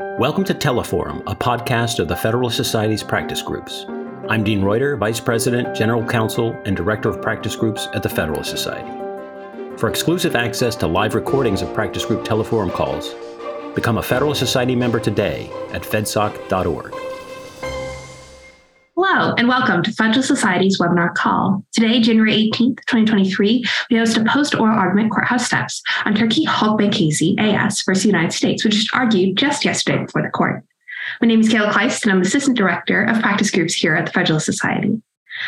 Welcome to Teleforum, a podcast of the Federalist Society's practice groups. I'm Dean Reuter, Vice President, General Counsel, and Director of Practice Groups at the Federalist Society. For exclusive access to live recordings of practice group Teleforum calls, become a Federalist Society member today at fedsoc.org. Hello, and welcome to Federalist Society's webinar call. Today, January 18th, 2023, we host a post-oral argument courthouse steps on Turkiye Halk Bankasi A.S. versus the United States, which was argued just yesterday before the court. My name is Kayla Kleist, and I'm Assistant Director of Practice Groups here at the Federalist Society.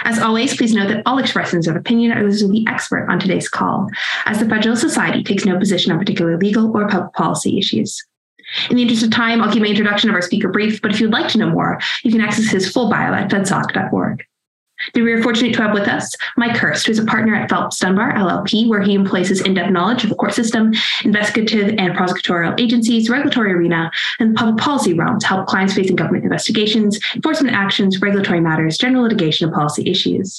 As always, please note that all expressions of opinion are those of the expert on today's call, as the Federalist Society takes no position on particular legal or public policy issues. In the interest of time, I'll keep my introduction of our speaker brief, but if you'd like to know more, you can access his full bio at fedsoc.org. We are fortunate to have with us Mike Hurst, who is a partner at Phelps Dunbar LLP, where he employs his in-depth knowledge of the court system, investigative and prosecutorial agencies, regulatory arena, and public policy realm to help clients facing government investigations, enforcement actions, regulatory matters, general litigation, and policy issues.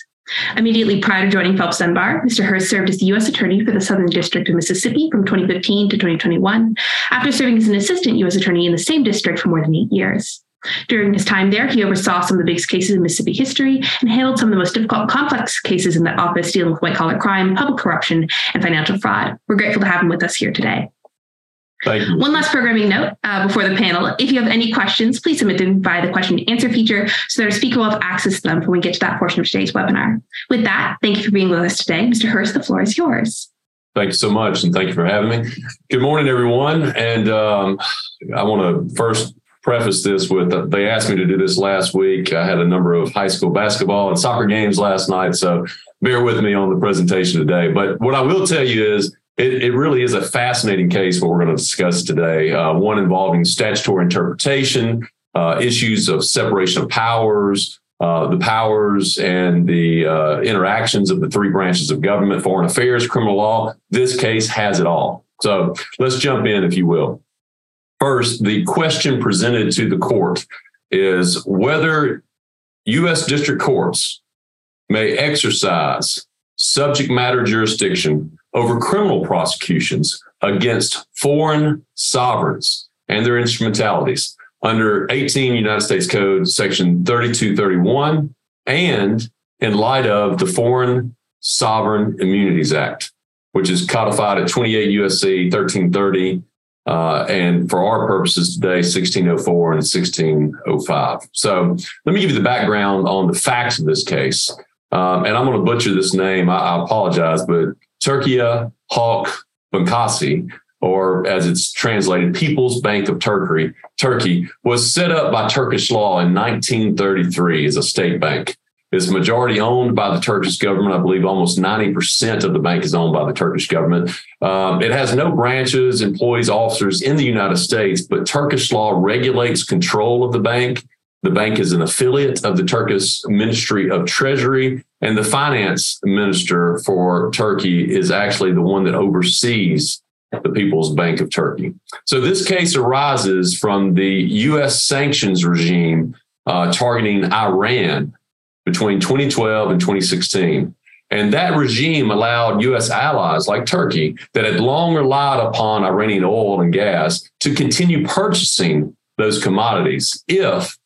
Immediately prior to joining Phelps Dunbar, Mr. Hurst served as the U.S. Attorney for the Southern District of Mississippi from 2015 to 2021, after serving as an assistant U.S. Attorney in the same district for more than eight years. During his time there, he oversaw some of the biggest cases in Mississippi history and handled some of the most difficult, complex cases in that office dealing with white collar crime, public corruption, and financial fraud. We're grateful to have him with us here today. One last programming note uh, before the panel. If you have any questions, please submit them via the question and answer feature so that our speaker will have access to them when we get to that portion of today's webinar. With that, thank you for being with us today. Mr. Hurst, the floor is yours. Thank you so much, and thank you for having me. Good morning, everyone. And um, I want to first preface this with uh, they asked me to do this last week. I had a number of high school basketball and soccer games last night, so bear with me on the presentation today. But what I will tell you is it, it, really is a fascinating case what we're going to discuss today. Uh, one involving statutory interpretation, uh, issues of separation of powers, uh, the powers and the uh, interactions of the three branches of government, foreign affairs, criminal law. This case has it all. So let's jump in, if you will. First, the question presented to the court is whether U.S. district courts may exercise subject matter jurisdiction over criminal prosecutions against foreign sovereigns and their instrumentalities under 18 United States Code section 3231 and in light of the Foreign Sovereign Immunities Act, which is codified at 28 USC 1330 uh, and for our purposes today, 1604 and 1605. So let me give you the background on the facts of this case. Um, and I'm going to butcher this name. I, I apologize, but Turkiya Halk Bankasi, or as it's translated, People's Bank of Turkey, Turkey was set up by Turkish law in 1933 as a state bank. It's majority owned by the Turkish government. I believe almost 90% of the bank is owned by the Turkish government. Um, it has no branches, employees, officers in the United States, but Turkish law regulates control of the bank the bank is an affiliate of the Turkish Ministry of Treasury, and the finance minister for Turkey is actually the one that oversees the People's Bank of Turkey. So this case arises from the U.S. sanctions regime uh, targeting Iran between 2012 and 2016. And that regime allowed U.S. allies like Turkey that had long relied upon Iranian oil and gas to continue purchasing those commodities if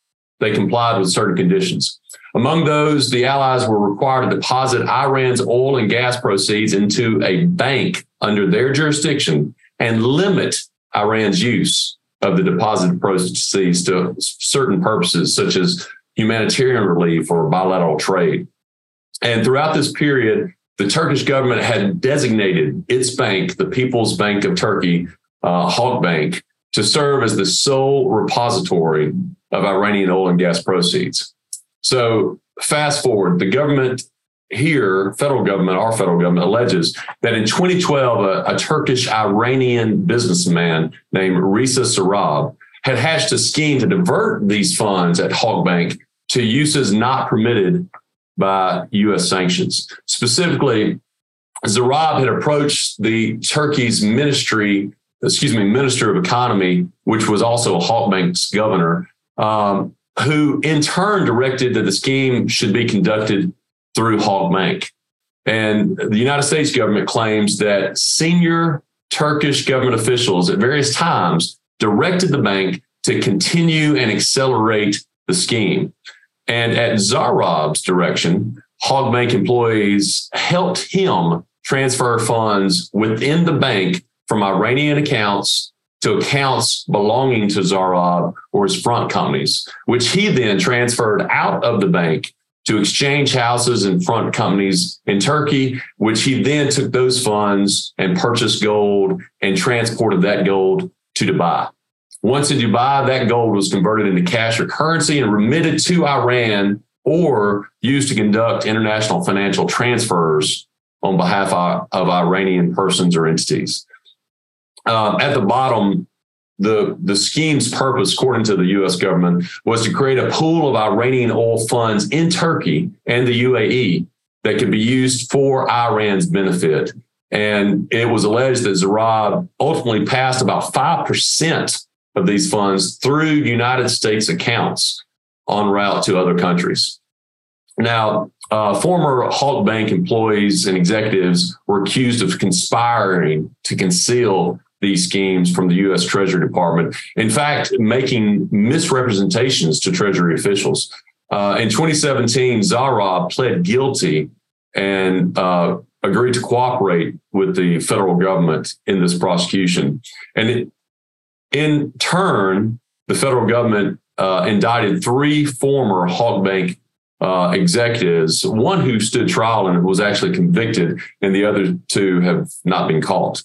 they complied with certain conditions. Among those, the Allies were required to deposit Iran's oil and gas proceeds into a bank under their jurisdiction and limit Iran's use of the deposited proceeds to certain purposes, such as humanitarian relief or bilateral trade. And throughout this period, the Turkish government had designated its bank, the People's Bank of Turkey, uh, Halkbank, to serve as the sole repository of Iranian oil and gas proceeds. So, fast forward, the government here, federal government, our federal government alleges that in 2012, a, a Turkish Iranian businessman named Reza Zarrab had hatched a scheme to divert these funds at Halkbank to uses not permitted by U.S. sanctions. Specifically, Zarrab had approached the Turkey's ministry, excuse me, minister of economy, which was also Halkbank's governor, um, who in turn directed that the scheme should be conducted through Halkbank. And the United States government claims that senior Turkish government officials at various times directed the bank to continue and accelerate the scheme. And at Zarrab's direction, Halk Bank employees helped him transfer funds within the bank from Iranian accounts to accounts belonging to Zarrab or his front companies, which he then transferred out of the bank to exchange houses and front companies in Turkey, which he then took those funds and purchased gold and transported that gold to Dubai. Once in Dubai, that gold was converted into cash or currency and remitted to Iran or used to conduct international financial transfers on behalf of Iranian persons or entities. Um, at the bottom, the, the scheme's purpose, according to the US government, was to create a pool of Iranian oil funds in Turkey and the UAE that could be used for Iran's benefit. And it was alleged that Zarrab ultimately passed about 5% of these funds through United States accounts en route to other countries. Now, uh, former Halk Bank employees and executives were accused of conspiring to conceal these schemes from the U.S. Treasury Department. In fact, making misrepresentations to Treasury officials. Uh, in 2017, Zarrab pled guilty and uh, agreed to cooperate with the federal government in this prosecution. And it, in turn, the federal government uh, indicted three former Halk Bank uh, executives, one who stood trial and was actually convicted, and the other two have not been caught.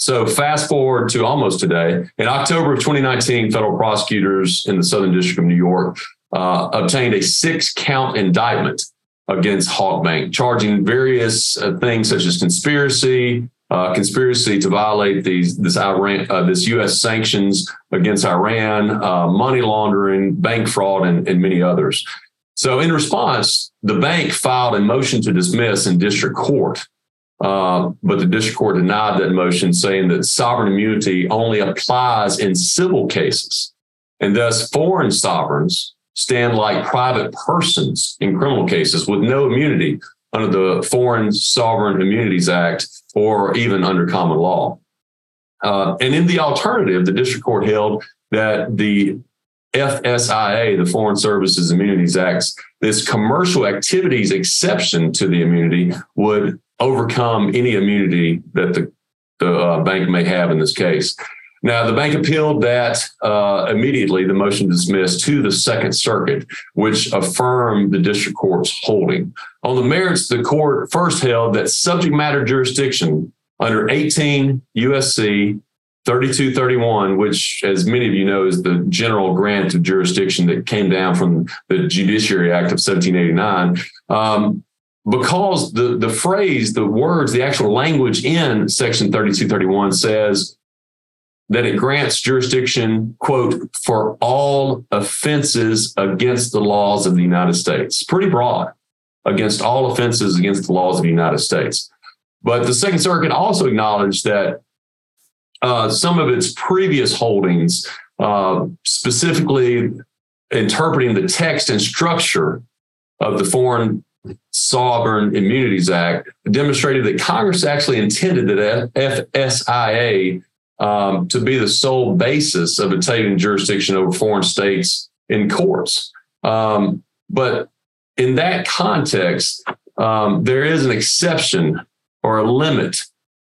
So fast forward to almost today. In October of 2019, federal prosecutors in the Southern District of New York uh, obtained a six count indictment against Halk Bank, charging various uh, things such as conspiracy, uh, conspiracy to violate these this Iran uh, this U.S. sanctions against Iran, uh, money laundering, bank fraud, and, and many others. So, in response, the bank filed a motion to dismiss in district court, uh, but the district court denied that motion, saying that sovereign immunity only applies in civil cases, and thus foreign sovereigns stand like private persons in criminal cases with no immunity under the Foreign Sovereign Immunities Act or even under common law. Uh, and in the alternative, the district court held that the FSIA, the Foreign Services Immunities Act, this commercial activities exception to the immunity would overcome any immunity that the, the uh, bank may have in this case. Now, the bank appealed that uh, immediately, the motion dismissed to the Second Circuit, which affirmed the district court's holding. On the merits, the court first held that subject matter jurisdiction under 18 USC 3231, which, as many of you know, is the general grant of jurisdiction that came down from the Judiciary Act of 1789. Um, because the, the phrase, the words, the actual language in Section 3231 says that it grants jurisdiction, quote, for all offenses against the laws of the United States. Pretty broad, against all offenses against the laws of the United States. But the Second Circuit also acknowledged that uh, some of its previous holdings, uh, specifically interpreting the text and structure of the Foreign Sovereign Immunities Act, demonstrated that Congress actually intended that FSIA um, to be the sole basis of obtaining jurisdiction over foreign states in courts. Um, but in that context, um, there is an exception or a limit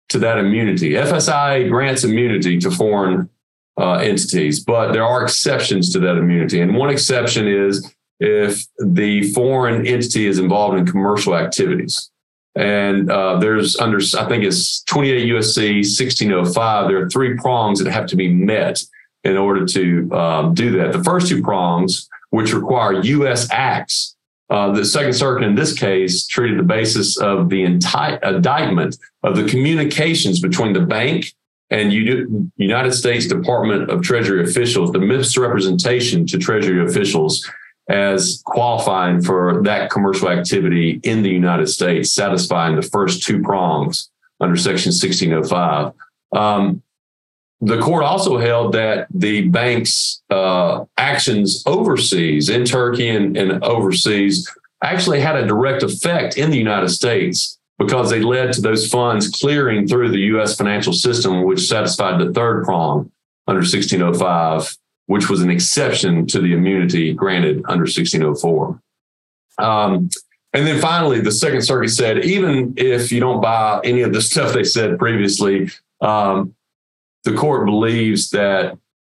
to that immunity. FSIA grants immunity to foreign uh, entities, but there are exceptions to that immunity. And one exception is if the foreign entity is involved in commercial activities. And uh, there's under, I think it's 28 USC 1605. There are three prongs that have to be met in order to um, do that. The first two prongs, which require U.S. acts, uh, the Second Circuit in this case treated the basis of the enti- indictment of the communications between the bank and U- United States Department of Treasury officials, the misrepresentation to Treasury officials as qualifying for that commercial activity in the United States, satisfying the first two prongs under Section 1605. Um, the court also held that the bank's uh, actions overseas, in Turkey and, and overseas, actually had a direct effect in the United States because they led to those funds clearing through the U.S. financial system, which satisfied the third prong under 1605 which was an exception to the immunity granted under 1604. Um, and then finally, the Second Circuit said even if you don't buy any of the stuff they said previously, um, the court believes that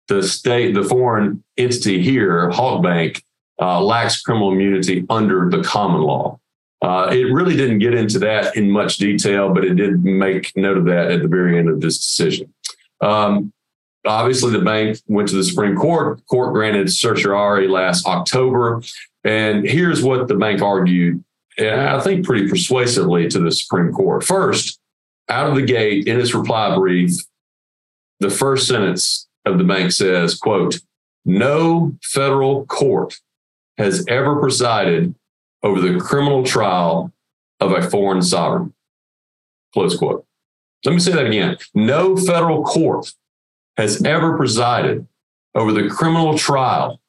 the state, the foreign entity here, Halk Bank, uh, lacks criminal immunity under the common law. Uh, it really didn't get into that in much detail, but it did make note of that at the very end of this decision. Um, obviously, the bank went to the Supreme Court. Court granted certiorari last October. And here's what the bank argued, and I think pretty persuasively to the Supreme Court. First, out of the gate in its reply brief, the first sentence of the bank says, quote, no federal court has ever presided over the criminal trial of a foreign sovereign. Close quote. Let me say that again. No federal court has ever presided over the criminal trial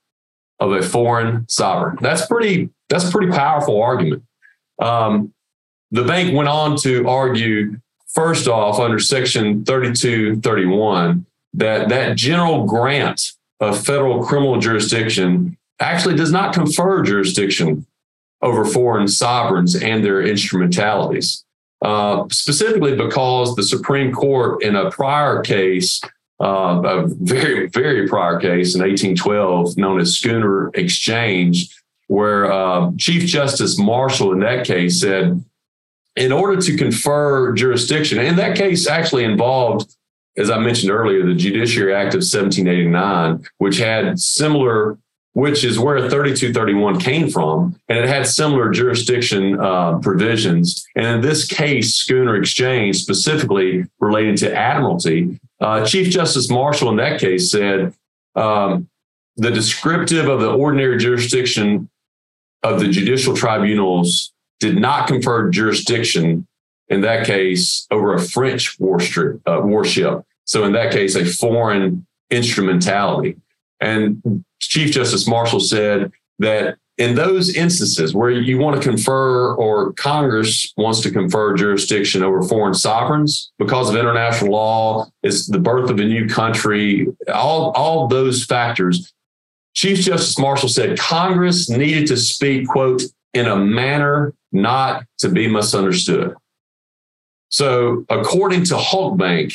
of a foreign sovereign. That's pretty. That's pretty powerful argument. Um, the bank went on to argue, first off, under Section 3231, that that general grant of federal criminal jurisdiction actually does not confer jurisdiction over foreign sovereigns and their instrumentalities. Uh, specifically because the Supreme Court, in a prior case, uh, a very, very prior case in 1812, known as Schooner Exchange, where uh, Chief Justice Marshall in that case said, in order to confer jurisdiction, and that case actually involved, as I mentioned earlier, the Judiciary Act of 1789, which had similar which is where 3231 came from, and it had similar jurisdiction uh, provisions. And in this case, Schooner Exchange, specifically related to admiralty, uh, Chief Justice Marshall in that case said um, the descriptive of the ordinary jurisdiction of the judicial tribunals did not confer jurisdiction in that case over a French warship. Uh, warship. So in that case, a foreign instrumentality. And Chief Justice Marshall said that in those instances where you want to confer or Congress wants to confer jurisdiction over foreign sovereigns because of international law, it's the birth of a new country, all, all those factors. Chief Justice Marshall said Congress needed to speak, quote, in a manner not to be misunderstood. So, according to Halk Bank,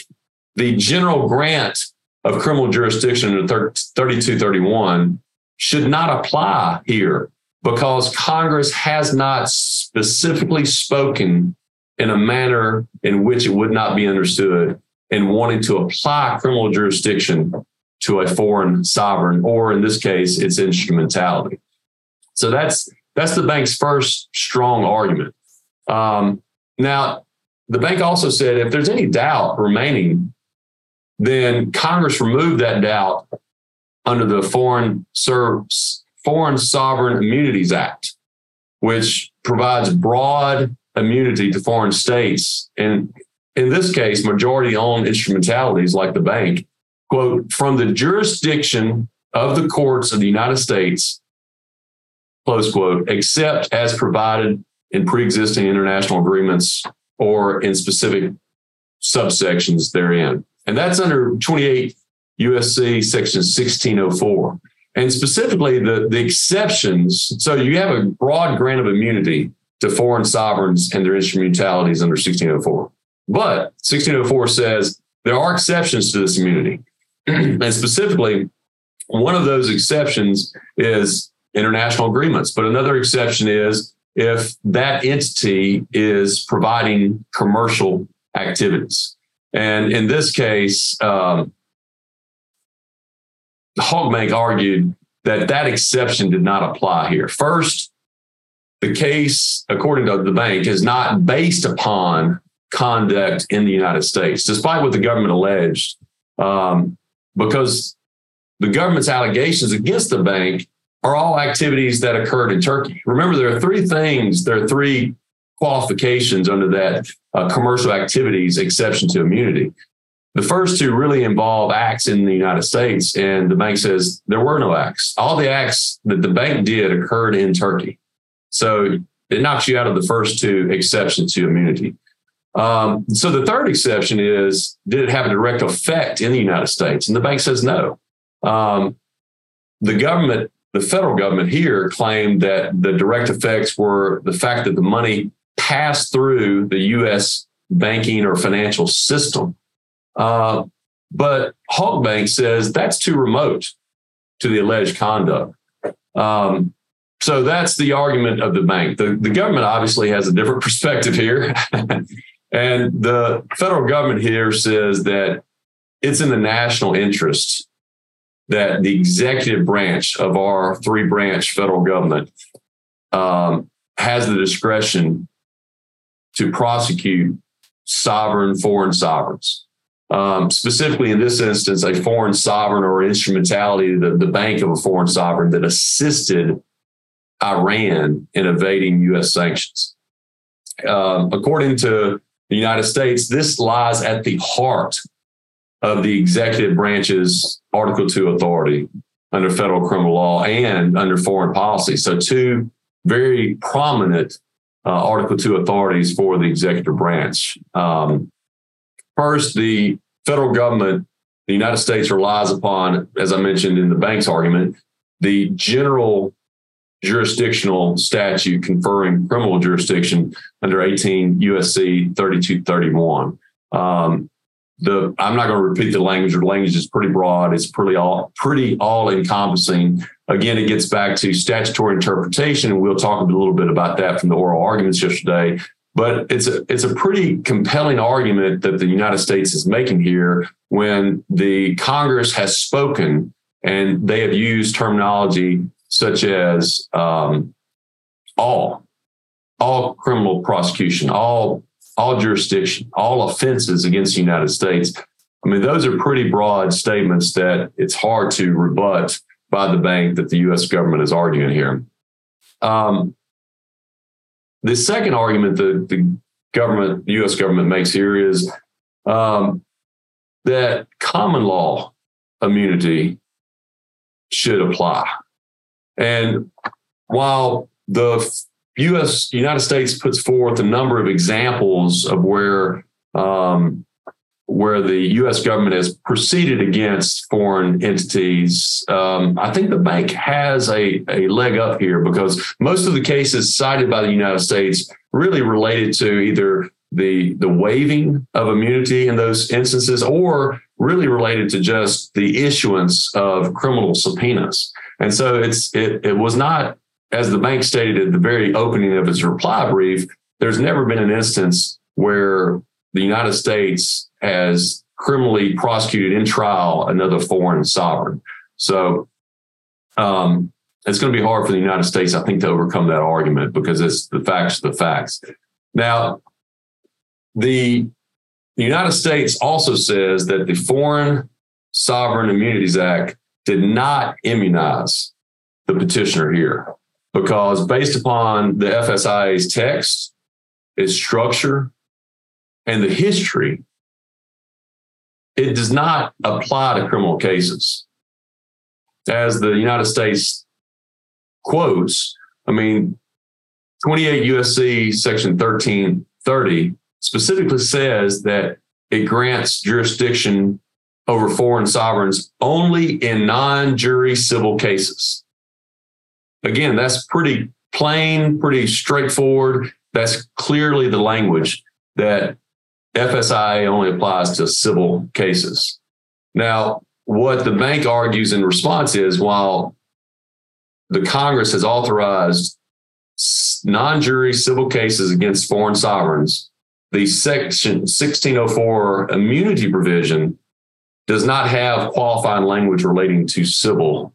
the general grant of criminal jurisdiction in 3231 should not apply here because Congress has not specifically spoken in a manner in which it would not be understood in wanting to apply criminal jurisdiction to a foreign sovereign, or in this case, its instrumentality. So that's that's the bank's first strong argument. Um, now, the bank also said if there's any doubt remaining then Congress removed that doubt under the Foreign, Foreign Sovereign Immunities Act, which provides broad immunity to foreign states. And in this case, majority owned instrumentalities like the bank, quote, from the jurisdiction of the courts of the United States, close quote, except as provided in pre existing international agreements or in specific subsections therein. And that's under 28 USC section 1604. And specifically the, the exceptions. So you have a broad grant of immunity to foreign sovereigns and their instrumentalities under 1604. But 1604 says there are exceptions to this immunity. and specifically, one of those exceptions is international agreements. But another exception is if that entity is providing commercial activities. And in this case, um, Halk Bank argued that that exception did not apply here. First, the case, according to the bank, is not based upon conduct in the United States, despite what the government alleged, um, because the government's allegations against the bank are all activities that occurred in Turkey. Remember, there are three things, there are three qualifications under that uh, commercial activities exception to immunity. The first two really involve acts in the United States, and the bank says there were no acts. All the acts that the bank did occurred in Turkey. So it knocks you out of the first two exceptions to immunity. Um, so the third exception is did it have a direct effect in the United States? And the bank says no. Um, the government, the federal government here claimed that the direct effects were the fact that the money passed through the U.S. banking or financial system. Uh, but Halkbank says that's too remote to the alleged conduct. Um, so that's the argument of the bank. The, the government obviously has a different perspective here. and the federal government here says that it's in the national interest that the executive branch of our three branch federal government um, has the discretion to prosecute sovereign foreign sovereigns. Um, specifically, in this instance, a foreign sovereign or instrumentality, the, the bank of a foreign sovereign that assisted Iran in evading U.S. sanctions. Um, according to the United States, this lies at the heart of the executive branch's Article 2 authority under federal criminal law and under foreign policy. So, two very prominent Article 2 authorities for the executive branch. Um, first, the federal government, the United States relies upon, as I mentioned in the bank's argument, the general jurisdictional statute conferring criminal jurisdiction under 18 USC 3231. Um, the I'm not going to repeat the language. The language is pretty broad. It's pretty all pretty all encompassing. Again, it gets back to statutory interpretation, and we'll talk a little bit about that from the oral arguments yesterday. But it's a it's a pretty compelling argument that the United States is making here when the Congress has spoken and they have used terminology such as um, all all criminal prosecution, all all jurisdiction, all offenses against the United States. I mean, those are pretty broad statements that it's hard to rebut by the bank that the U.S. government is arguing here. Um, the second argument that the government, U.S. government makes here is um, that common law immunity should apply. And while the U.S. United States puts forth a number of examples of where um, where the U.S. government has proceeded against foreign entities. Um, I think the bank has a, a leg up here because most of the cases cited by the United States really related to either the the waiving of immunity in those instances or really related to just the issuance of criminal subpoenas. And so it's it, it was not as the bank stated at the very opening of its reply brief, there's never been an instance where the United States has criminally prosecuted in trial another foreign sovereign. So um, it's going to be hard for the United States, I think, to overcome that argument because it's the facts the facts. Now, the United States also says that the Foreign Sovereign Immunities Act did not immunize the petitioner here because based upon the FSIA's text, its structure, and the history, it does not apply to criminal cases. As the United States quotes, I mean, 28 USC section 1330 specifically says that it grants jurisdiction over foreign sovereigns only in non jury civil cases. Again, that's pretty plain, pretty straightforward. That's clearly the language that FSI only applies to civil cases. Now, what the bank argues in response is while the Congress has authorized non jury civil cases against foreign sovereigns, the Section 1604 immunity provision does not have qualifying language relating to civil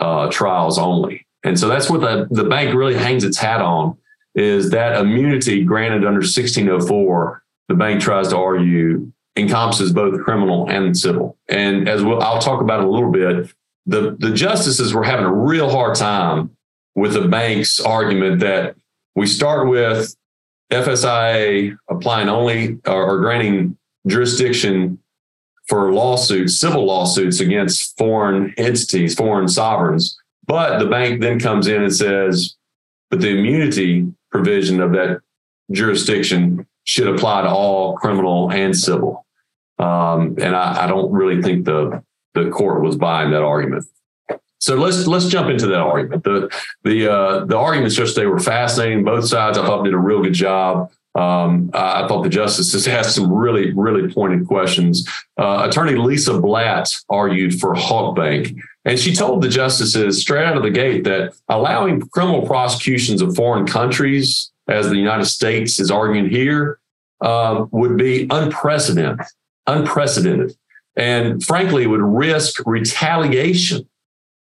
uh, trials only. And so that's what the, the bank really hangs its hat on is that immunity granted under 1604, the bank tries to argue encompasses both criminal and civil. And as we'll, I'll talk about a little bit, the, the justices were having a real hard time with the bank's argument that we start with FSIA applying only or, or granting jurisdiction for lawsuits, civil lawsuits against foreign entities, foreign sovereigns. But the bank then comes in and says, but the immunity provision of that jurisdiction should apply to all criminal and civil. Um, and I, I, don't really think the the court was buying that argument. So let's let's jump into that argument. The the uh, the arguments yesterday were fascinating. Both sides, I thought, did a real good job. Um, I thought the justices asked some really, really pointed questions. Uh, Attorney Lisa Blatt argued for Halk Bank, and she told the justices straight out of the gate that allowing criminal prosecutions of foreign countries, as the United States is arguing here, uh, would be unprecedented, unprecedented, and frankly would risk retaliation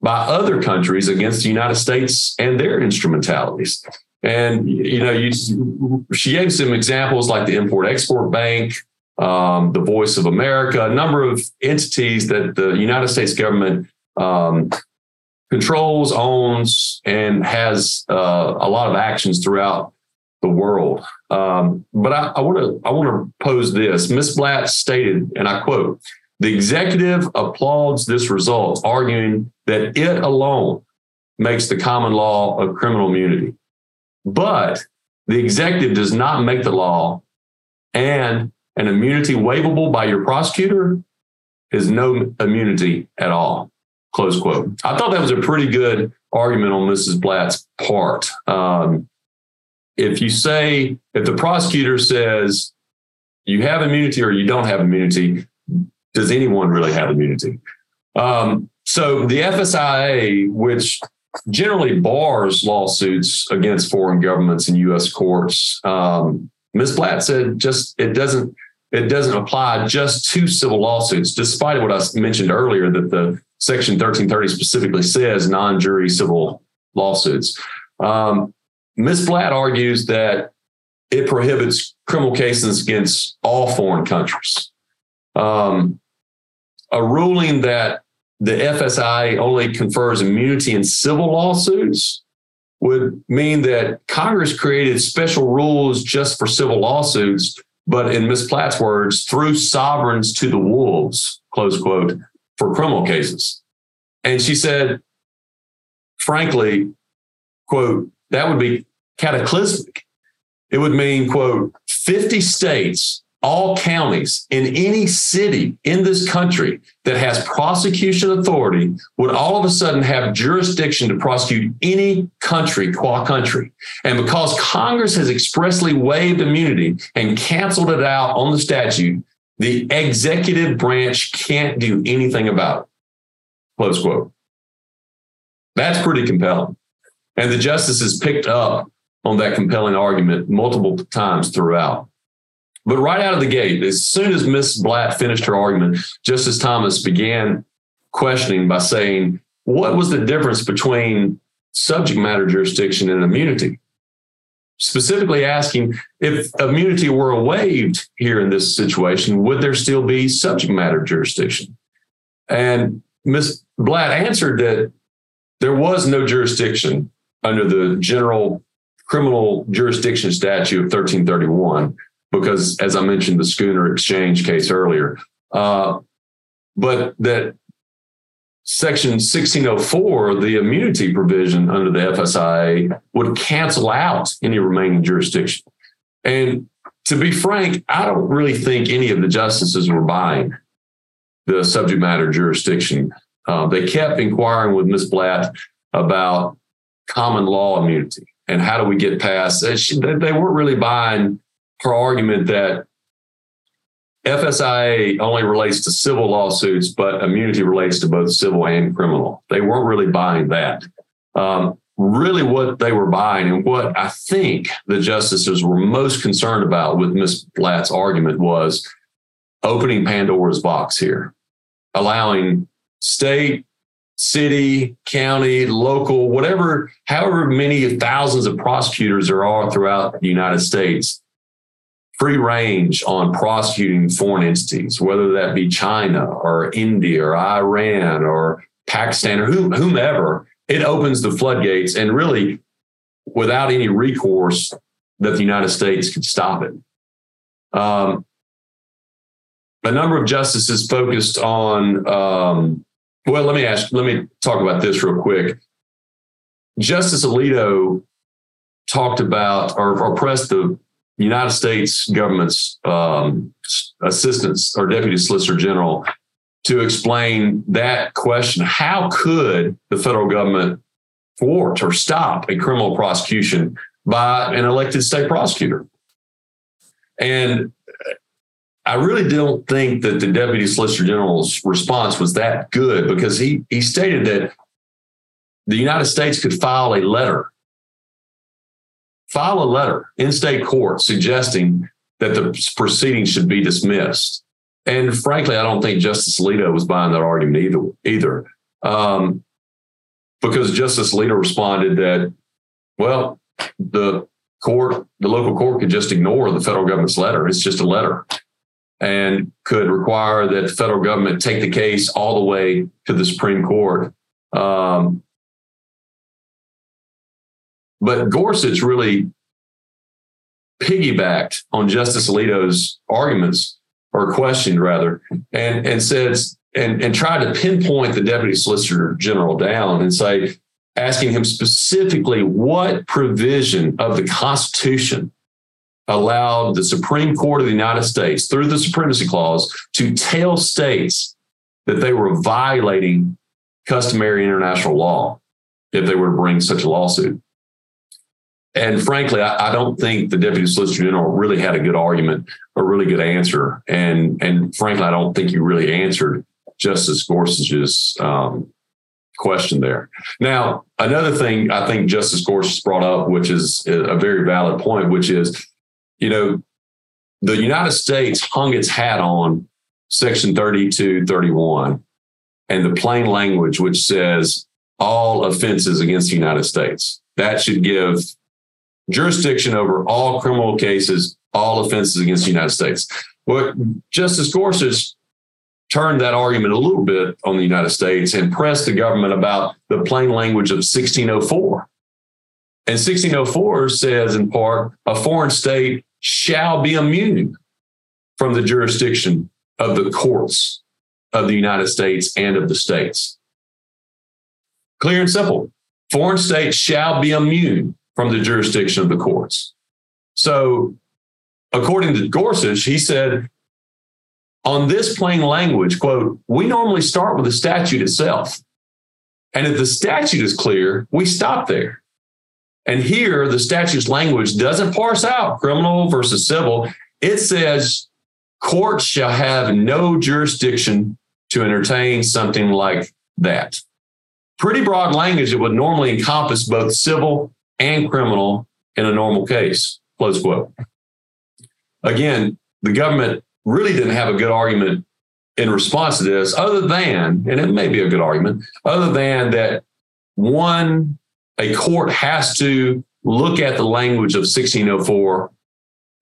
by other countries against the United States and their instrumentalities. And you know, you, she gave some examples like the Import Export Bank, um, the Voice of America, a number of entities that the United States government um, controls, owns, and has uh, a lot of actions throughout the world. Um, but I want to I want to pose this. Ms. Blatt stated, and I quote: "The executive applauds this result, arguing that it alone makes the common law of criminal immunity." But the executive does not make the law, and an immunity waivable by your prosecutor is no immunity at all. Close quote. I thought that was a pretty good argument on Mrs. Blatt's part. Um, if you say, if the prosecutor says you have immunity or you don't have immunity, does anyone really have immunity? Um, so the FSIA, which generally bars lawsuits against foreign governments in U.S. courts. Um, Ms. Blatt said just it doesn't it doesn't apply just to civil lawsuits, despite what I mentioned earlier that the Section 1330 specifically says non-jury civil lawsuits. Um, Ms. Blatt argues that it prohibits criminal cases against all foreign countries. Um, a ruling that the FSI only confers immunity in civil lawsuits would mean that Congress created special rules just for civil lawsuits, but in Ms. Blatt's words, threw sovereigns to the wolves, close quote, for criminal cases. And she said, frankly, quote, that would be cataclysmic. It would mean, quote, 50 states all counties in any city in this country that has prosecution authority would all of a sudden have jurisdiction to prosecute any country qua country. And because Congress has expressly waived immunity and canceled it out on the statute, the executive branch can't do anything about it. Close quote. That's pretty compelling. And the justices picked up on that compelling argument multiple times throughout. But right out of the gate, as soon as Miss Blatt finished her argument, Justice Thomas began questioning by saying, What was the difference between subject matter jurisdiction and immunity? Specifically asking if immunity were waived here in this situation, would there still be subject matter jurisdiction? And Ms. Blatt answered that there was no jurisdiction under the general criminal jurisdiction statute of 1331 because, as I mentioned, the schooner exchange case earlier. Uh, but that Section 1604, the immunity provision under the FSIA, would cancel out any remaining jurisdiction. And to be frank, I don't really think any of the justices were buying the subject matter jurisdiction. Uh, they kept inquiring with Ms. Blatt about common law immunity and how do we get past. They weren't really buying her argument that FSIA only relates to civil lawsuits, but immunity relates to both civil and criminal. They weren't really buying that. Um, really, what they were buying and what I think the justices were most concerned about with Ms. Blatt's argument was opening Pandora's box here, allowing state, city, county, local, whatever, however many thousands of prosecutors there are throughout the United States free range on prosecuting foreign entities, whether that be China or India or Iran or Pakistan or whomever. It opens the floodgates and really, without any recourse, that the United States could stop it. Um, a number of justices focused on. Um, well, let me ask. Let me talk about this real quick. Justice Alito talked about or, or pressed the United States government's um, or deputy solicitor general to explain that question. How could the federal government thwart or stop a criminal prosecution by an elected state prosecutor? And I really don't think that the deputy solicitor general's response was that good because he he stated that the United States could file a letter, file a letter in state court suggesting that the proceedings should be dismissed. And frankly, I don't think Justice Alito was buying that argument either. Either, um, because Justice Alito responded that, well, the court, the local court, could just ignore the federal government's letter. It's just a letter, and could require that the federal government take the case all the way to the Supreme Court. Um, but Gorsuch really piggybacked on Justice Alito's arguments or questioned rather, and and says and and tried to pinpoint the deputy solicitor general down and say, asking him specifically what provision of the Constitution allowed the Supreme Court of the United States through the Supremacy Clause to tell states that they were violating customary international law if they were to bring such a lawsuit. And frankly, I, I, don't think the deputy solicitor general really had a good argument, a really good answer. And and frankly, I don't think you really answered Justice Gorsuch's um, question there. Now, another thing I think Justice Gorsuch brought up, which is a very valid point, which is, you know, the United States hung its hat on Section 3231 and the plain language, which says all offenses against the United States. That should give jurisdiction over all criminal cases, all offenses against the United States. What Justice Gorsuch turned that argument a little bit on the United States and pressed the government about the plain language of 1604. And 1604 says, in part, a foreign state shall be immune from the jurisdiction of the courts of the United States and of the states. Clear and simple. Foreign states shall be immune from the jurisdiction of the courts. So, according to Gorsuch, he said, on this plain language, quote, we normally start with the statute itself. And if the statute is clear, we stop there. And here, the statute's language doesn't parse out criminal versus civil. It says courts shall have no jurisdiction to entertain something like that. Pretty broad language that would normally encompass both civil and criminal in a normal case. Close quote. Again, the government really didn't have a good argument in response to this, other than, and it may be a good argument, other than that one, a court has to look at the language of 1604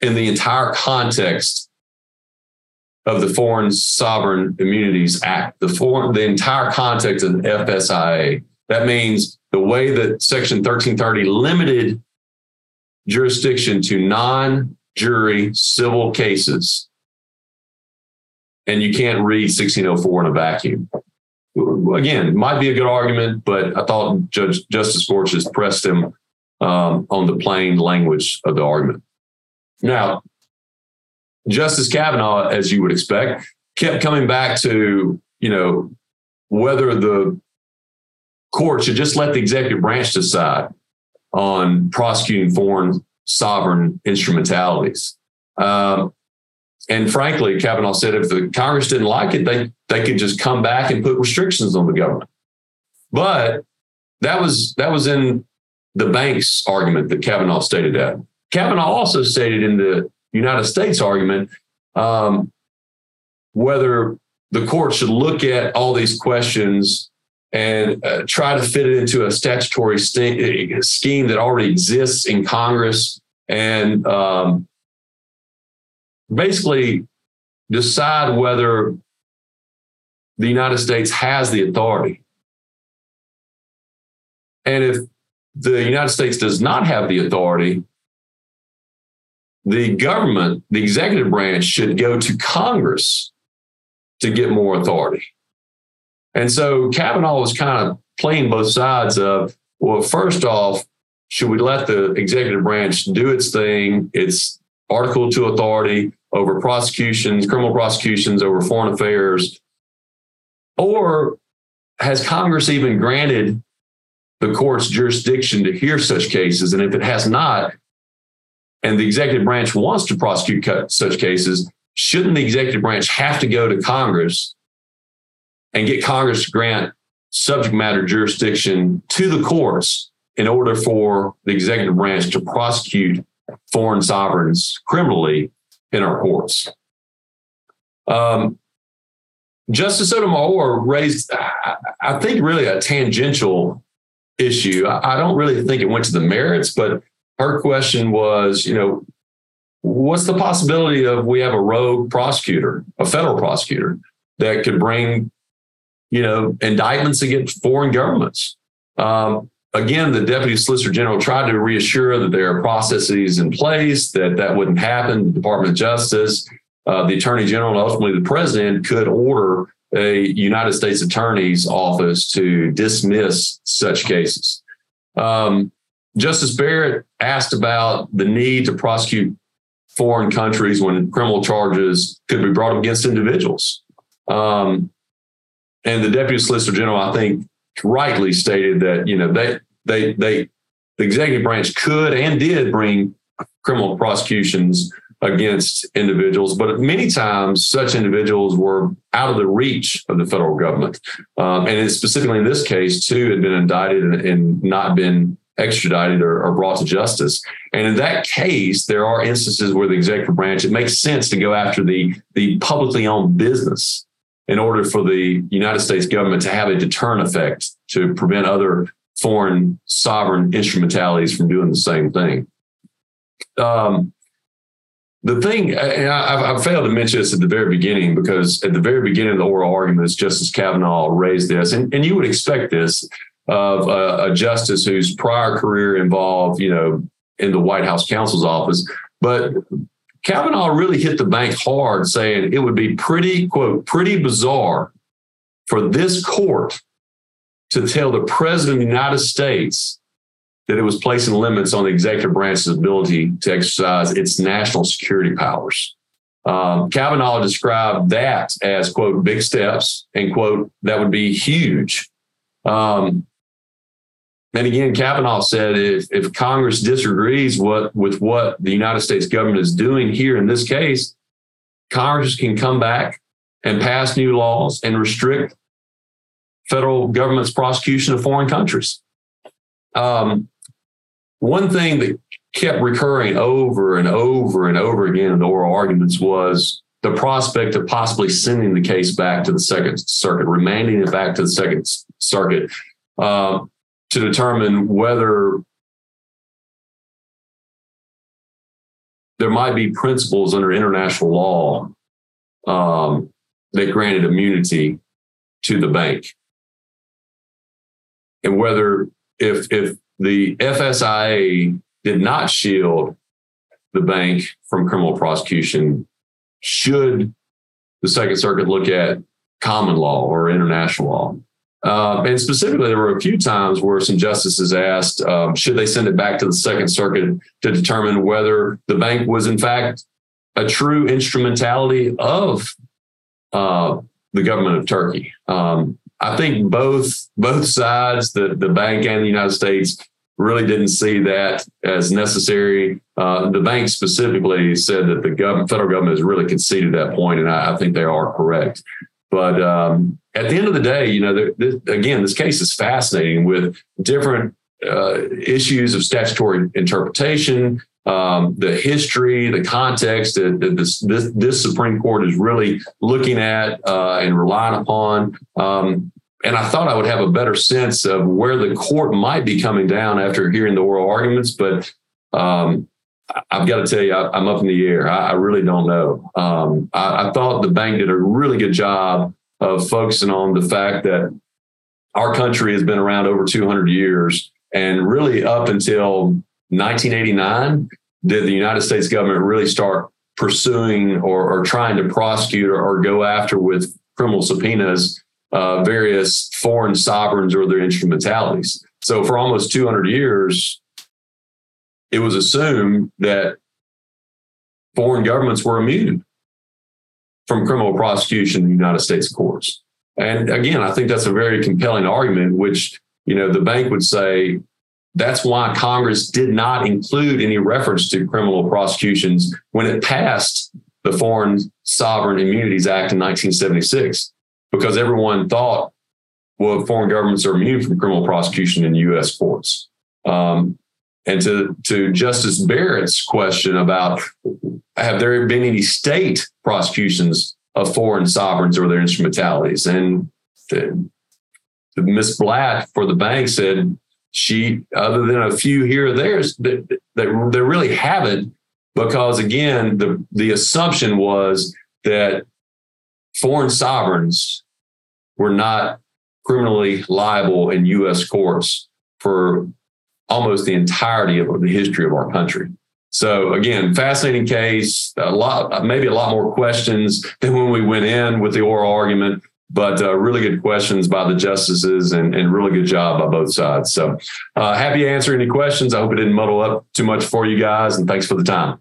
in the entire context of the Foreign Sovereign Immunities Act, the foreign, the entire context of the FSIA. That means the way that Section 1330 limited jurisdiction to non jury civil cases. And you can't read 1604 in a vacuum. Again, might be a good argument, but I thought Judge Justice Gorsuch pressed him um, on the plain language of the argument. Now, Justice Kavanaugh, as you would expect, kept coming back to, you know, whether the court should just let the executive branch decide on prosecuting foreign sovereign instrumentalities. Um, and frankly, Kavanaugh said if the Congress didn't like it, they they could just come back and put restrictions on the government. But that was that was in the bank's argument that Kavanaugh stated that. Kavanaugh also stated in the United States argument um, whether the court should look at all these questions and uh, try to fit it into a statutory st- uh, scheme that already exists in Congress and um, basically decide whether the United States has the authority. And if the United States does not have the authority, the government, the executive branch, should go to Congress to get more authority. And so Kavanaugh was kind of playing both sides of, well, first off, should we let the executive branch do its thing, its Article 2 authority over prosecutions, criminal prosecutions over foreign affairs? Or has Congress even granted the court's jurisdiction to hear such cases? And if it has not, and the executive branch wants to prosecute such cases, shouldn't the executive branch have to go to Congress and get Congress to grant subject matter jurisdiction to the courts in order for the executive branch to prosecute foreign sovereigns criminally in our courts? Um, Justice Sotomayor raised, I think, really a tangential issue. I don't really think it went to the merits, but her question was, you know, what's the possibility of we have a rogue prosecutor, a federal prosecutor that could bring, you know, indictments against foreign governments? Um, again, the deputy solicitor general tried to reassure that there are processes in place that that wouldn't happen. The Department of Justice, uh, the attorney general, and ultimately the president could order a United States Attorney's Office to dismiss such cases. Um, Justice Barrett asked about the need to prosecute foreign countries when criminal charges could be brought against individuals. Um, and the deputy solicitor general, I think, rightly stated that you know they they they the executive branch could and did bring criminal prosecutions against individuals, but many times such individuals were out of the reach of the federal government. Um, and specifically in this case, too, had been indicted and, and not been extradited or, or, brought to justice. And in that case, there are instances where the executive branch, it makes sense to go after the, the publicly owned business in order for the United States government to have a deterrent effect to prevent other foreign sovereign instrumentalities from doing the same thing. Um, the thing, and I, I, failed to mention this at the very beginning because at the very beginning of the oral arguments, Justice Kavanaugh raised this, and, and you would expect this of a, a justice whose prior career involved, you know, in the White House counsel's office. But Kavanaugh really hit the bank hard, saying it would be pretty, quote, pretty bizarre for this court to tell the president of the United States that it was placing limits on the executive branch's ability to exercise its national security powers. Um, Kavanaugh described that as, quote, big steps and, quote, that would be huge. Um, and again, Kavanaugh said if, if Congress disagrees what, with what the United States government is doing here in this case, Congress can come back and pass new laws and restrict federal government's prosecution of foreign countries. Um, one thing that kept recurring over and over and over again in the oral arguments was the prospect of possibly sending the case back to the Second Circuit, remanding it back to the Second Circuit uh, to determine whether there might be principles under international law um, that granted immunity to the bank, and whether if if the FSIA did not shield the bank from criminal prosecution. Should the Second Circuit look at common law or international law? Uh, and specifically, there were a few times where some justices asked, um, should they send it back to the Second Circuit to determine whether the bank was, in fact, a true instrumentality of uh, the government of Turkey? Um, I think both both sides, the the bank and the United States, really didn't see that as necessary. Uh, the bank specifically said that the government, federal government has really conceded that point, and I, I think they are correct. But um, at the end of the day, you know, this, again, this case is fascinating with different uh, issues of statutory interpretation, um, the history, the context that, that this, this, this Supreme Court is really looking at uh, and relying upon. Um, and I thought I would have a better sense of where the court might be coming down after hearing the oral arguments. But um, I've got to tell you, I, am up in the air. I, I really don't know. Um, I, I, thought the bank did a really good job of focusing on the fact that our country has been around over 200 years. And really, up until 1989, did the United States government really start pursuing or, or trying to prosecute or, or go after with criminal subpoenas uh, various foreign sovereigns or their instrumentalities. So for almost 200 years, it was assumed that foreign governments were immune from criminal prosecution in the United States courts. And again, I think that's a very compelling argument, which, you know, the bank would say that's why Congress did not include any reference to criminal prosecutions when it passed the Foreign Sovereign Immunities Act in 1976, because everyone thought, well, foreign governments are immune from criminal prosecution in U.S. courts. Um, and to, to Justice Barrett's question about have there been any state prosecutions of foreign sovereigns or their instrumentalities? And Miss Blatt for the bank said she, other than a few here or there, that they, they really haven't because again, the, the assumption was that foreign sovereigns were not criminally liable in U.S. courts for almost the entirety of the history of our country. So again, fascinating case. A lot, maybe a lot more questions than when we went in with the oral argument, but uh, really good questions by the justices and, and really good job by both sides. So uh, happy to answer any questions. I hope it didn't muddle up too much for you guys, and thanks for the time.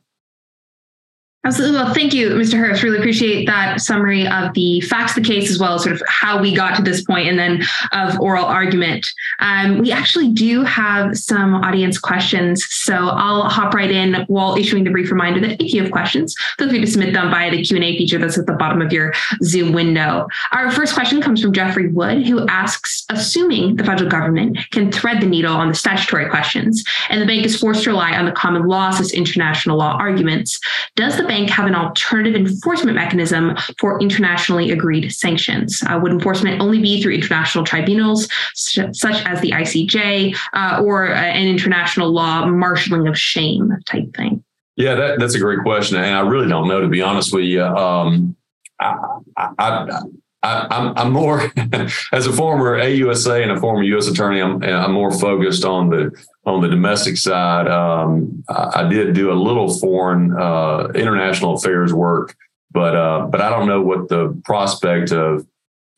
Absolutely. Well, thank you, Mr. Hurst. Really appreciate that summary of the facts of the case as well as sort of how we got to this point and then of oral argument. Um, we actually do have some audience questions. So I'll hop right in while issuing the brief reminder that if you have questions, feel free to submit them via the Q&A feature that's at the bottom of your Zoom window. Our first question comes from Jeffrey Wood, who asks, assuming the federal government can thread the needle on the statutory questions and the bank is forced to rely on the common law as international law arguments, does the bank have an alternative enforcement mechanism for internationally agreed sanctions? Uh, would enforcement only be through international tribunals such as the ICJ uh, or uh, an international law marshaling of shame type thing? Yeah, that, that's a great question. And I really don't know, to be honest with you. Um, I, I, I, I'm, I'm more as a former AUSA and a former U.S. attorney. I'm, I'm more focused on the on the domestic side. Um, I, I, did do a little foreign uh, international affairs work, but uh, but I don't know what the prospect of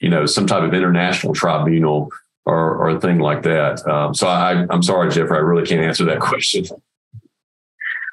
you know some type of international tribunal or or thing like that. Um, so I, I'm sorry, Jeffrey, I really can't answer that question.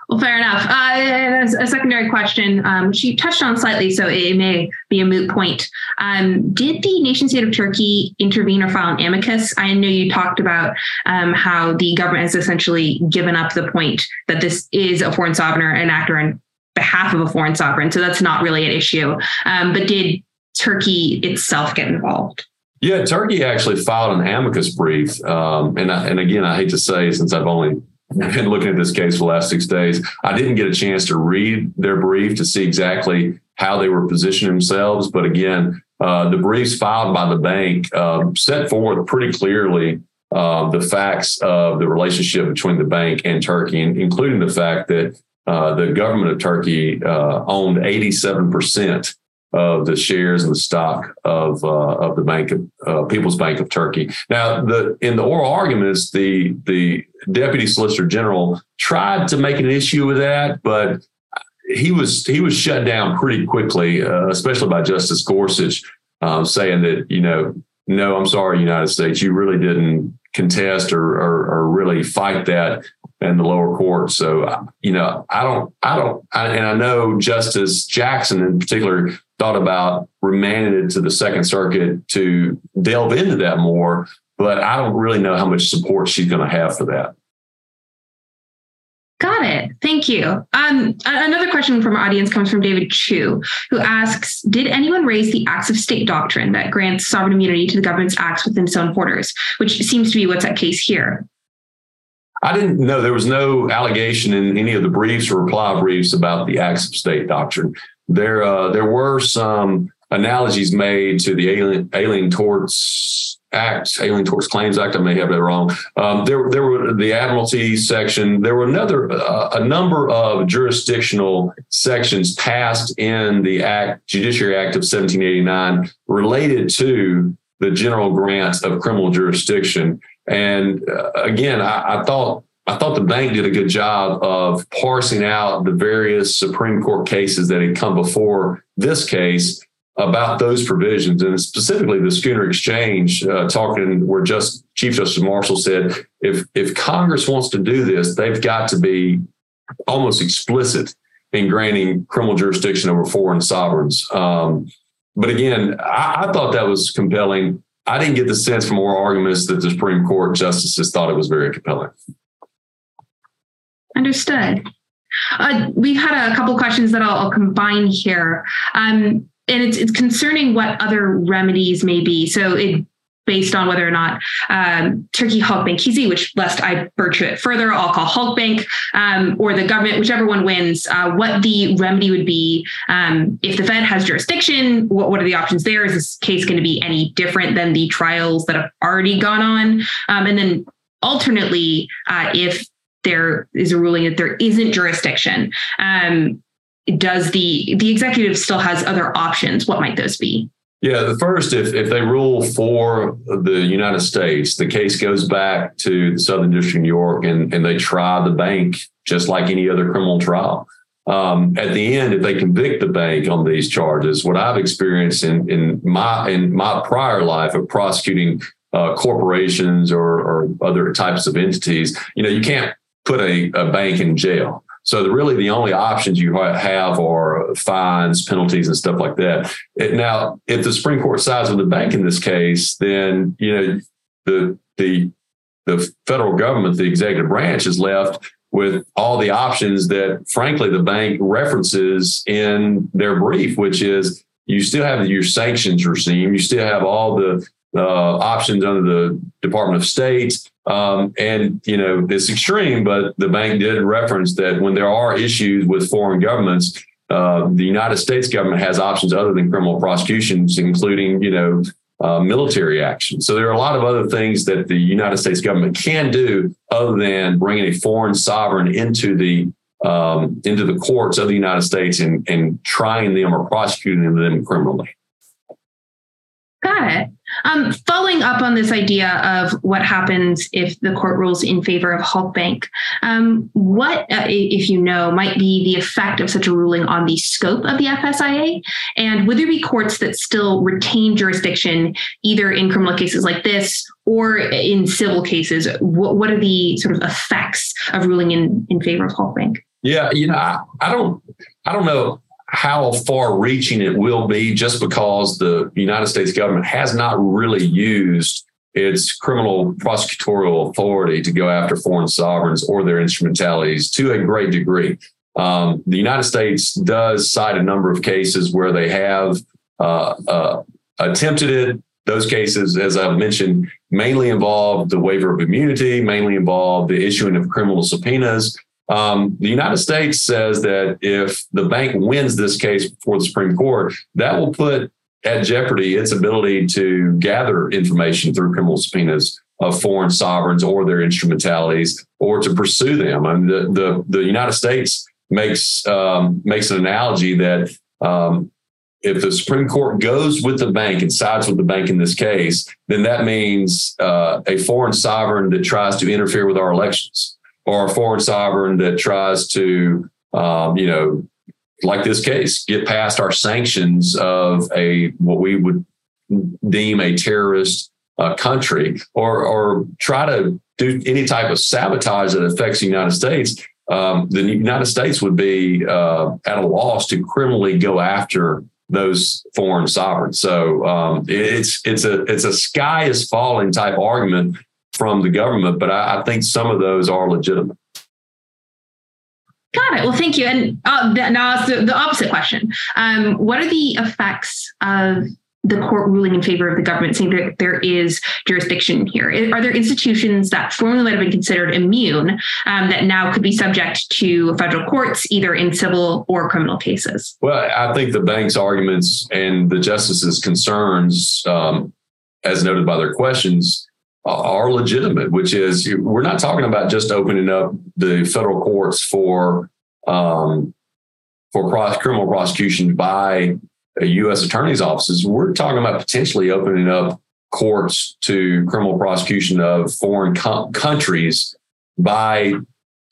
Well, fair enough. Uh, a secondary question, um, you touched on slightly, so it may be a moot point. Um, did the nation state of Turkey intervene or file an amicus? I know you talked about um, how the government has essentially given up the point that this is a foreign sovereign an actor on behalf of a foreign sovereign, so that's not really an issue. Um, but did Turkey itself get involved? Yeah, Turkey actually filed an amicus brief, um, and and again, I hate to say since I've only been looking at this case for the last six days. I didn't get a chance to read their brief to see exactly how they were positioning themselves. But again, uh, the briefs filed by the bank uh, set forth pretty clearly uh, the facts of the relationship between the bank and Turkey, including the fact that uh, the government of Turkey uh, owned 87% of the shares and the stock of uh, of the Bank of uh, People's Bank of Turkey. Now, the in the oral arguments, the the deputy solicitor general tried to make an issue with that, but he was he was shut down pretty quickly, uh, especially by Justice Gorsuch, um, saying that you know, no, I'm sorry, United States, you really didn't contest or, or, or really fight that in the lower court. So, you know, I don't, I don't, I, and I know Justice Jackson in particular thought about remanding it to the Second Circuit to delve into that more, but I don't really know how much support she's going to have for that. Got it. Thank you. Um, another question from our audience comes from David Chu, who asks Did anyone raise the acts of state doctrine that grants sovereign immunity to the government's acts within its own borders, which seems to be what's at case here? I didn't know there was no allegation in any of the briefs or reply briefs about the acts of state doctrine. There, uh, there were some analogies made to the Alien, Alien Torts Act, Alien Torts Claims Act. I may have that wrong. Um, there, there were the Admiralty section. There were another, uh, a number of jurisdictional sections passed in the Act, Judiciary Act of 1789, related to the general grant of criminal jurisdiction. And uh, again, I, I thought I thought the bank did a good job of parsing out the various Supreme Court cases that had come before this case about those provisions, and specifically the Schooner Exchange, uh, talking where just Chief Justice Marshall said, if if Congress wants to do this, they've got to be almost explicit in granting criminal jurisdiction over foreign sovereigns. Um, but again, I, I thought that was compelling. I didn't get the sense from oral arguments that the Supreme Court justices thought it was very compelling. Understood. Uh, we've had a couple questions that I'll, I'll combine here. Um, and it's, it's concerning what other remedies may be. So it based on whether or not um, Turkey Halk Bankasi, which lest I virtue it further, I'll call Halk Bank, um, or the government, whichever one wins, uh, what the remedy would be um, if the Fed has jurisdiction. What, what are the options there? Is this case going to be any different than the trials that have already gone on? Um, and then alternately, uh, if there is a ruling that there isn't jurisdiction, um, does the the executive still has other options? What might those be? Yeah, the first, if, if they rule for the United States, the case goes back to the Southern District of New York and, and they try the bank just like any other criminal trial. Um, at the end, if they convict the bank on these charges, what I've experienced in, in my in my prior life of prosecuting uh, corporations or, or other types of entities, you know, you can't put a, a bank in jail. So the, really, the only options you have are fines, penalties, and stuff like that. It, now, if the Supreme Court sides with the bank in this case, then you know the the the federal government, the executive branch, is left with all the options that, frankly, the bank references in their brief, which is you still have your sanctions regime, you still have all the uh, options under the Department of State. Um, and, you know, it's extreme, but the bank did reference that when there are issues with foreign governments, uh, the United States government has options other than criminal prosecutions, including, you know, uh, military action. So there are a lot of other things that the United States government can do other than bringing a foreign sovereign into the um, into the courts of the United States and, and trying them or prosecuting them criminally. Got it. Um, following up on this idea of what happens if the court rules in favor of Halk Bank, um, what, uh, if you know, might be the effect of such a ruling on the scope of the FSIA? And would there be courts that still retain jurisdiction either in criminal cases like this or in civil cases? What, what are the sort of effects of ruling in, in favor of Halk Bank? Yeah, you know, I, I don't, I don't know how far reaching it will be just because the United States government has not really used its criminal prosecutorial authority to go after foreign sovereigns or their instrumentalities to a great degree. Um, the United States does cite a number of cases where they have uh, uh, attempted it. Those cases, as I've mentioned, mainly involve the waiver of immunity, mainly involve the issuing of criminal subpoenas. Um, the United States says that if the bank wins this case before the Supreme Court, that will put at jeopardy its ability to gather information through criminal subpoenas of foreign sovereigns or their instrumentalities or to pursue them. I mean, the, the, the United States makes um, makes an analogy that um, if the Supreme Court goes with the bank and sides with the bank in this case, then that means uh, a foreign sovereign that tries to interfere with our elections or a foreign sovereign that tries to, um, you know, like this case, get past our sanctions of a what we would deem a terrorist uh, country, or or try to do any type of sabotage that affects the United States. Um, the United States would be uh, at a loss to criminally go after those foreign sovereigns. So um, it's it's a it's a sky is falling type argument from the government, but I, I think some of those are legitimate. Got it. Well, thank you. And uh, now the, the opposite question. Um, what are the effects of the court ruling in favor of the government, saying that there is jurisdiction here? Are there institutions that formerly might have been considered immune um, that now could be subject to federal courts, either in civil or criminal cases? Well, I think the bank's arguments and the justices' concerns, um, as noted by their questions, are legitimate, which is we're not talking about just opening up the federal courts for um, for criminal prosecution by U.S. attorney's offices. We're talking about potentially opening up courts to criminal prosecution of foreign co- countries by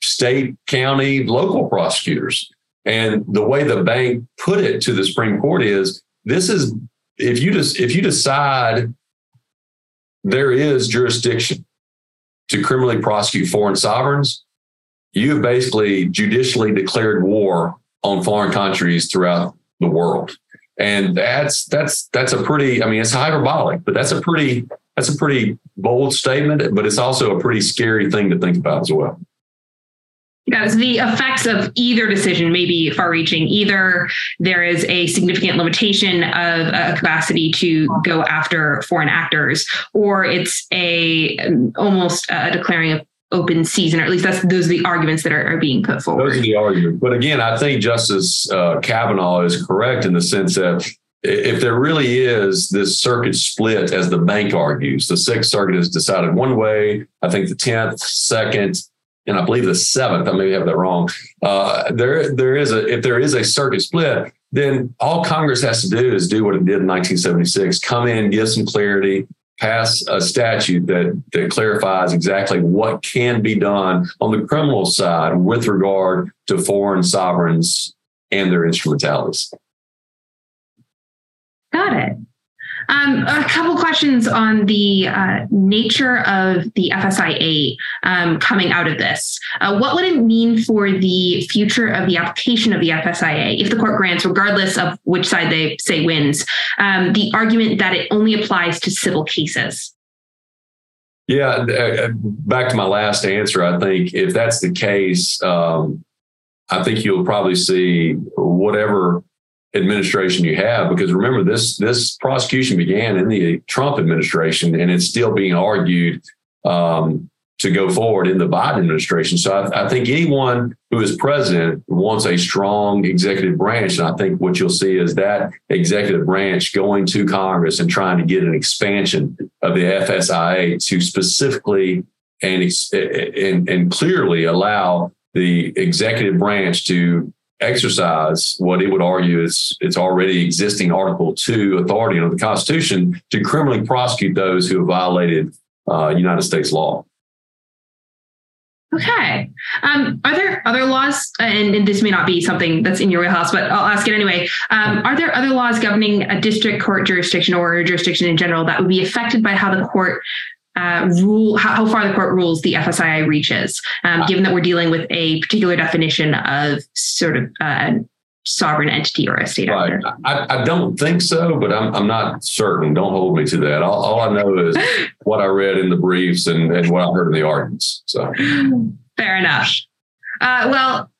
state, county, local prosecutors. And the way the bank put it to the Supreme Court is this is if you just if you decide there is jurisdiction to criminally prosecute foreign sovereigns, you have basically judicially declared war on foreign countries throughout the world. And that's that's that's a pretty. I mean, it's hyperbolic, but that's a pretty that's a pretty bold statement. But it's also a pretty scary thing to think about as well. Yes, the effects of either decision may be far reaching. Either there is a significant limitation of a capacity to go after foreign actors, or it's a almost a declaring of open season, or at least that's those are the arguments that are, are being put forward. Those are the arguments. But again, I think Justice uh, Kavanaugh is correct in the sense that if there really is this circuit split, as the bank argues, the Sixth Circuit has decided one way. I think the Tenth, Second, and I believe the seventh, I may have that wrong. Uh, there, there is a if there is a circuit split, then all Congress has to do is do what it did in 1976: come in, give some clarity, pass a statute that that clarifies exactly what can be done on the criminal side with regard to foreign sovereigns and their instrumentalities. Got it. Um, a couple questions on the uh, nature of the FSIA um, coming out of this. Uh, what would it mean for the future of the application of the FSIA if the court grants, regardless of which side they say wins, um, the argument that it only applies to civil cases? Yeah, uh, back to my last answer. I think if that's the case, um, I think you'll probably see whatever administration you have because remember this this prosecution began in the Trump administration and it's still being argued um, to go forward in the Biden administration. So I, I, think anyone who is president wants a strong executive branch, and I think what you'll see is that executive branch going to Congress and trying to get an expansion of the FSIA to specifically and and, and clearly allow the executive branch to exercise what it would argue is its already existing Article 2 authority under the Constitution to criminally prosecute those who have violated uh, United States law. Okay. Um, are there other laws, and, and, this may not be something that's in your wheelhouse, but I'll ask it anyway. Um, are there other laws governing a district court jurisdiction or jurisdiction in general that would be affected by how the court uh, rule how, far the court rules the FSIA reaches, um, given that we're dealing with a particular definition of sort of uh, sovereign entity or a state right. actor. I, I, don't think so, but I'm, I'm not certain. Don't hold me to that. All, all I know is what I read in the briefs and, and what I heard in the arguments. So fair enough. Uh, well,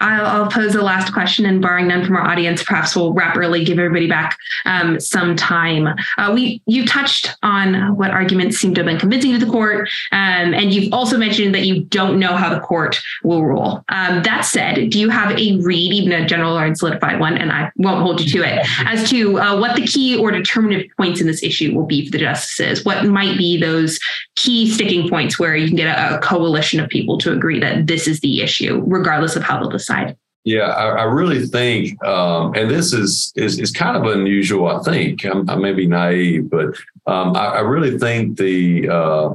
I'll, I'll, pose the last question, and barring none from our audience, perhaps we'll wrap early, give everybody back um, some time. Uh, we you touched on what arguments seem to have been convincing to the court, um, and you've also mentioned that you don't know how the court will rule. Um, that said, do you have a read, even a general or solidified one, and I won't hold you to it, as to uh, what the key or determinative points in this issue will be for the justices? What might be those key sticking points where you can get a, a coalition of people to agree that this is the issue, regardless of how they'll decide? Yeah, I, I really think, um, and this is, is is kind of unusual. I think I'm, i may be naive, but um, I, I, really think the uh,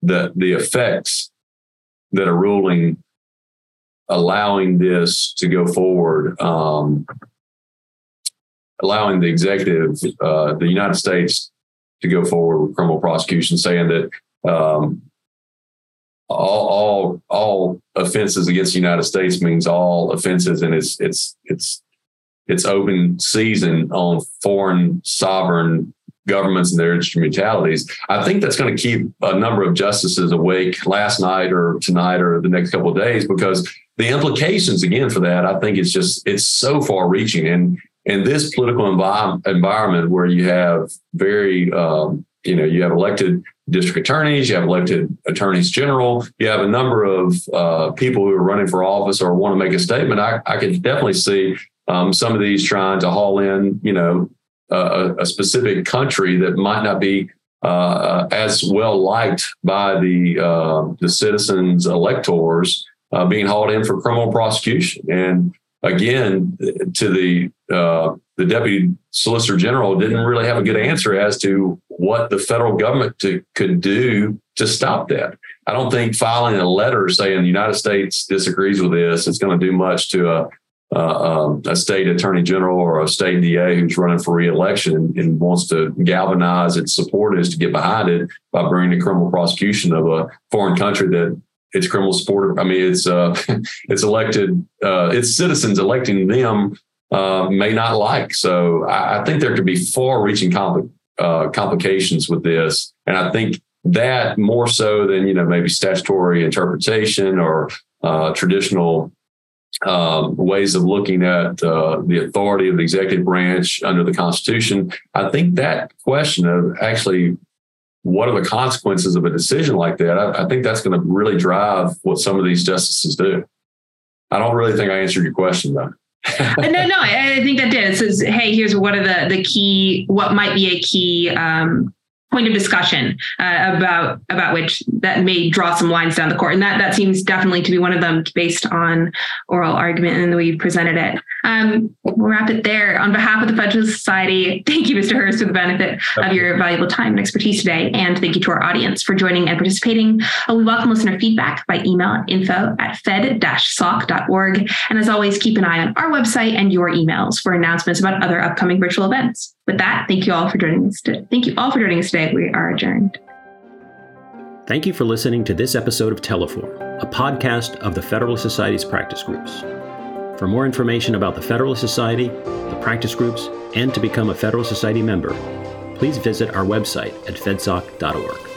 the the effects that a ruling allowing this to go forward, um, allowing the executive, uh, the United States, to go forward with criminal prosecution, saying that um, all all all offenses against the United States means all offenses, and it's it's it's it's open season on foreign sovereign governments and their instrumentalities. I think that's going to keep a number of justices awake last night or tonight or the next couple of days because the implications again for that, I think it's just it's so far reaching and in this political envi- environment where you have very um, you know you have elected district attorneys, you have elected attorneys general, you have a number of uh, people who are running for office or want to make a statement. I, I can definitely see um, some of these trying to haul in, you know, a, a specific country that might not be uh, as well liked by the uh, the citizens electors uh, being hauled in for criminal prosecution. And again, to the uh, the deputy solicitor general didn't really have a good answer as to what the federal government to, could do to stop that. I don't think filing a letter saying the United States disagrees with this is going to do much to a uh, um, a state attorney general or a state DA who's running for reelection and, and wants to galvanize its supporters to get behind it by bringing the criminal prosecution of a foreign country that its criminal support. I mean, it's uh, it's elected, uh, it's citizens electing them uh, may not like. So I, I, think there could be far-reaching compl- uh, complications with this, and I think that more so than you know maybe statutory interpretation or uh, traditional um, ways of looking at uh, the authority of the executive branch under the Constitution. I think that question of actually what are the consequences of a decision like that, I, I think that's going to really drive what some of these justices do. I don't really think I answered your question though. no, no, I think that did. It says, hey, here's what are the the key, what might be a key um, point of discussion uh, about about which that may draw some lines down the court, and that that seems definitely to be one of them based on oral argument and the way you presented it. Um, we'll wrap it there. On behalf of the Federalist Society, thank you, Mr. Hurst, for the benefit of your valuable time and expertise today, and thank you to our audience for joining and participating. Uh, we welcome listener feedback by email at info at fed-soc.org, and as always, keep an eye on our website and your emails for announcements about other upcoming virtual events. With that, thank you all for joining us. Today. Thank you all for joining us today. We are adjourned. Thank you for listening to this episode of Teleforum, a podcast of the Federalist Society's practice groups. For more information about the Federalist Society, the practice groups, and to become a Federalist Society member, please visit our website at fedsoc.org.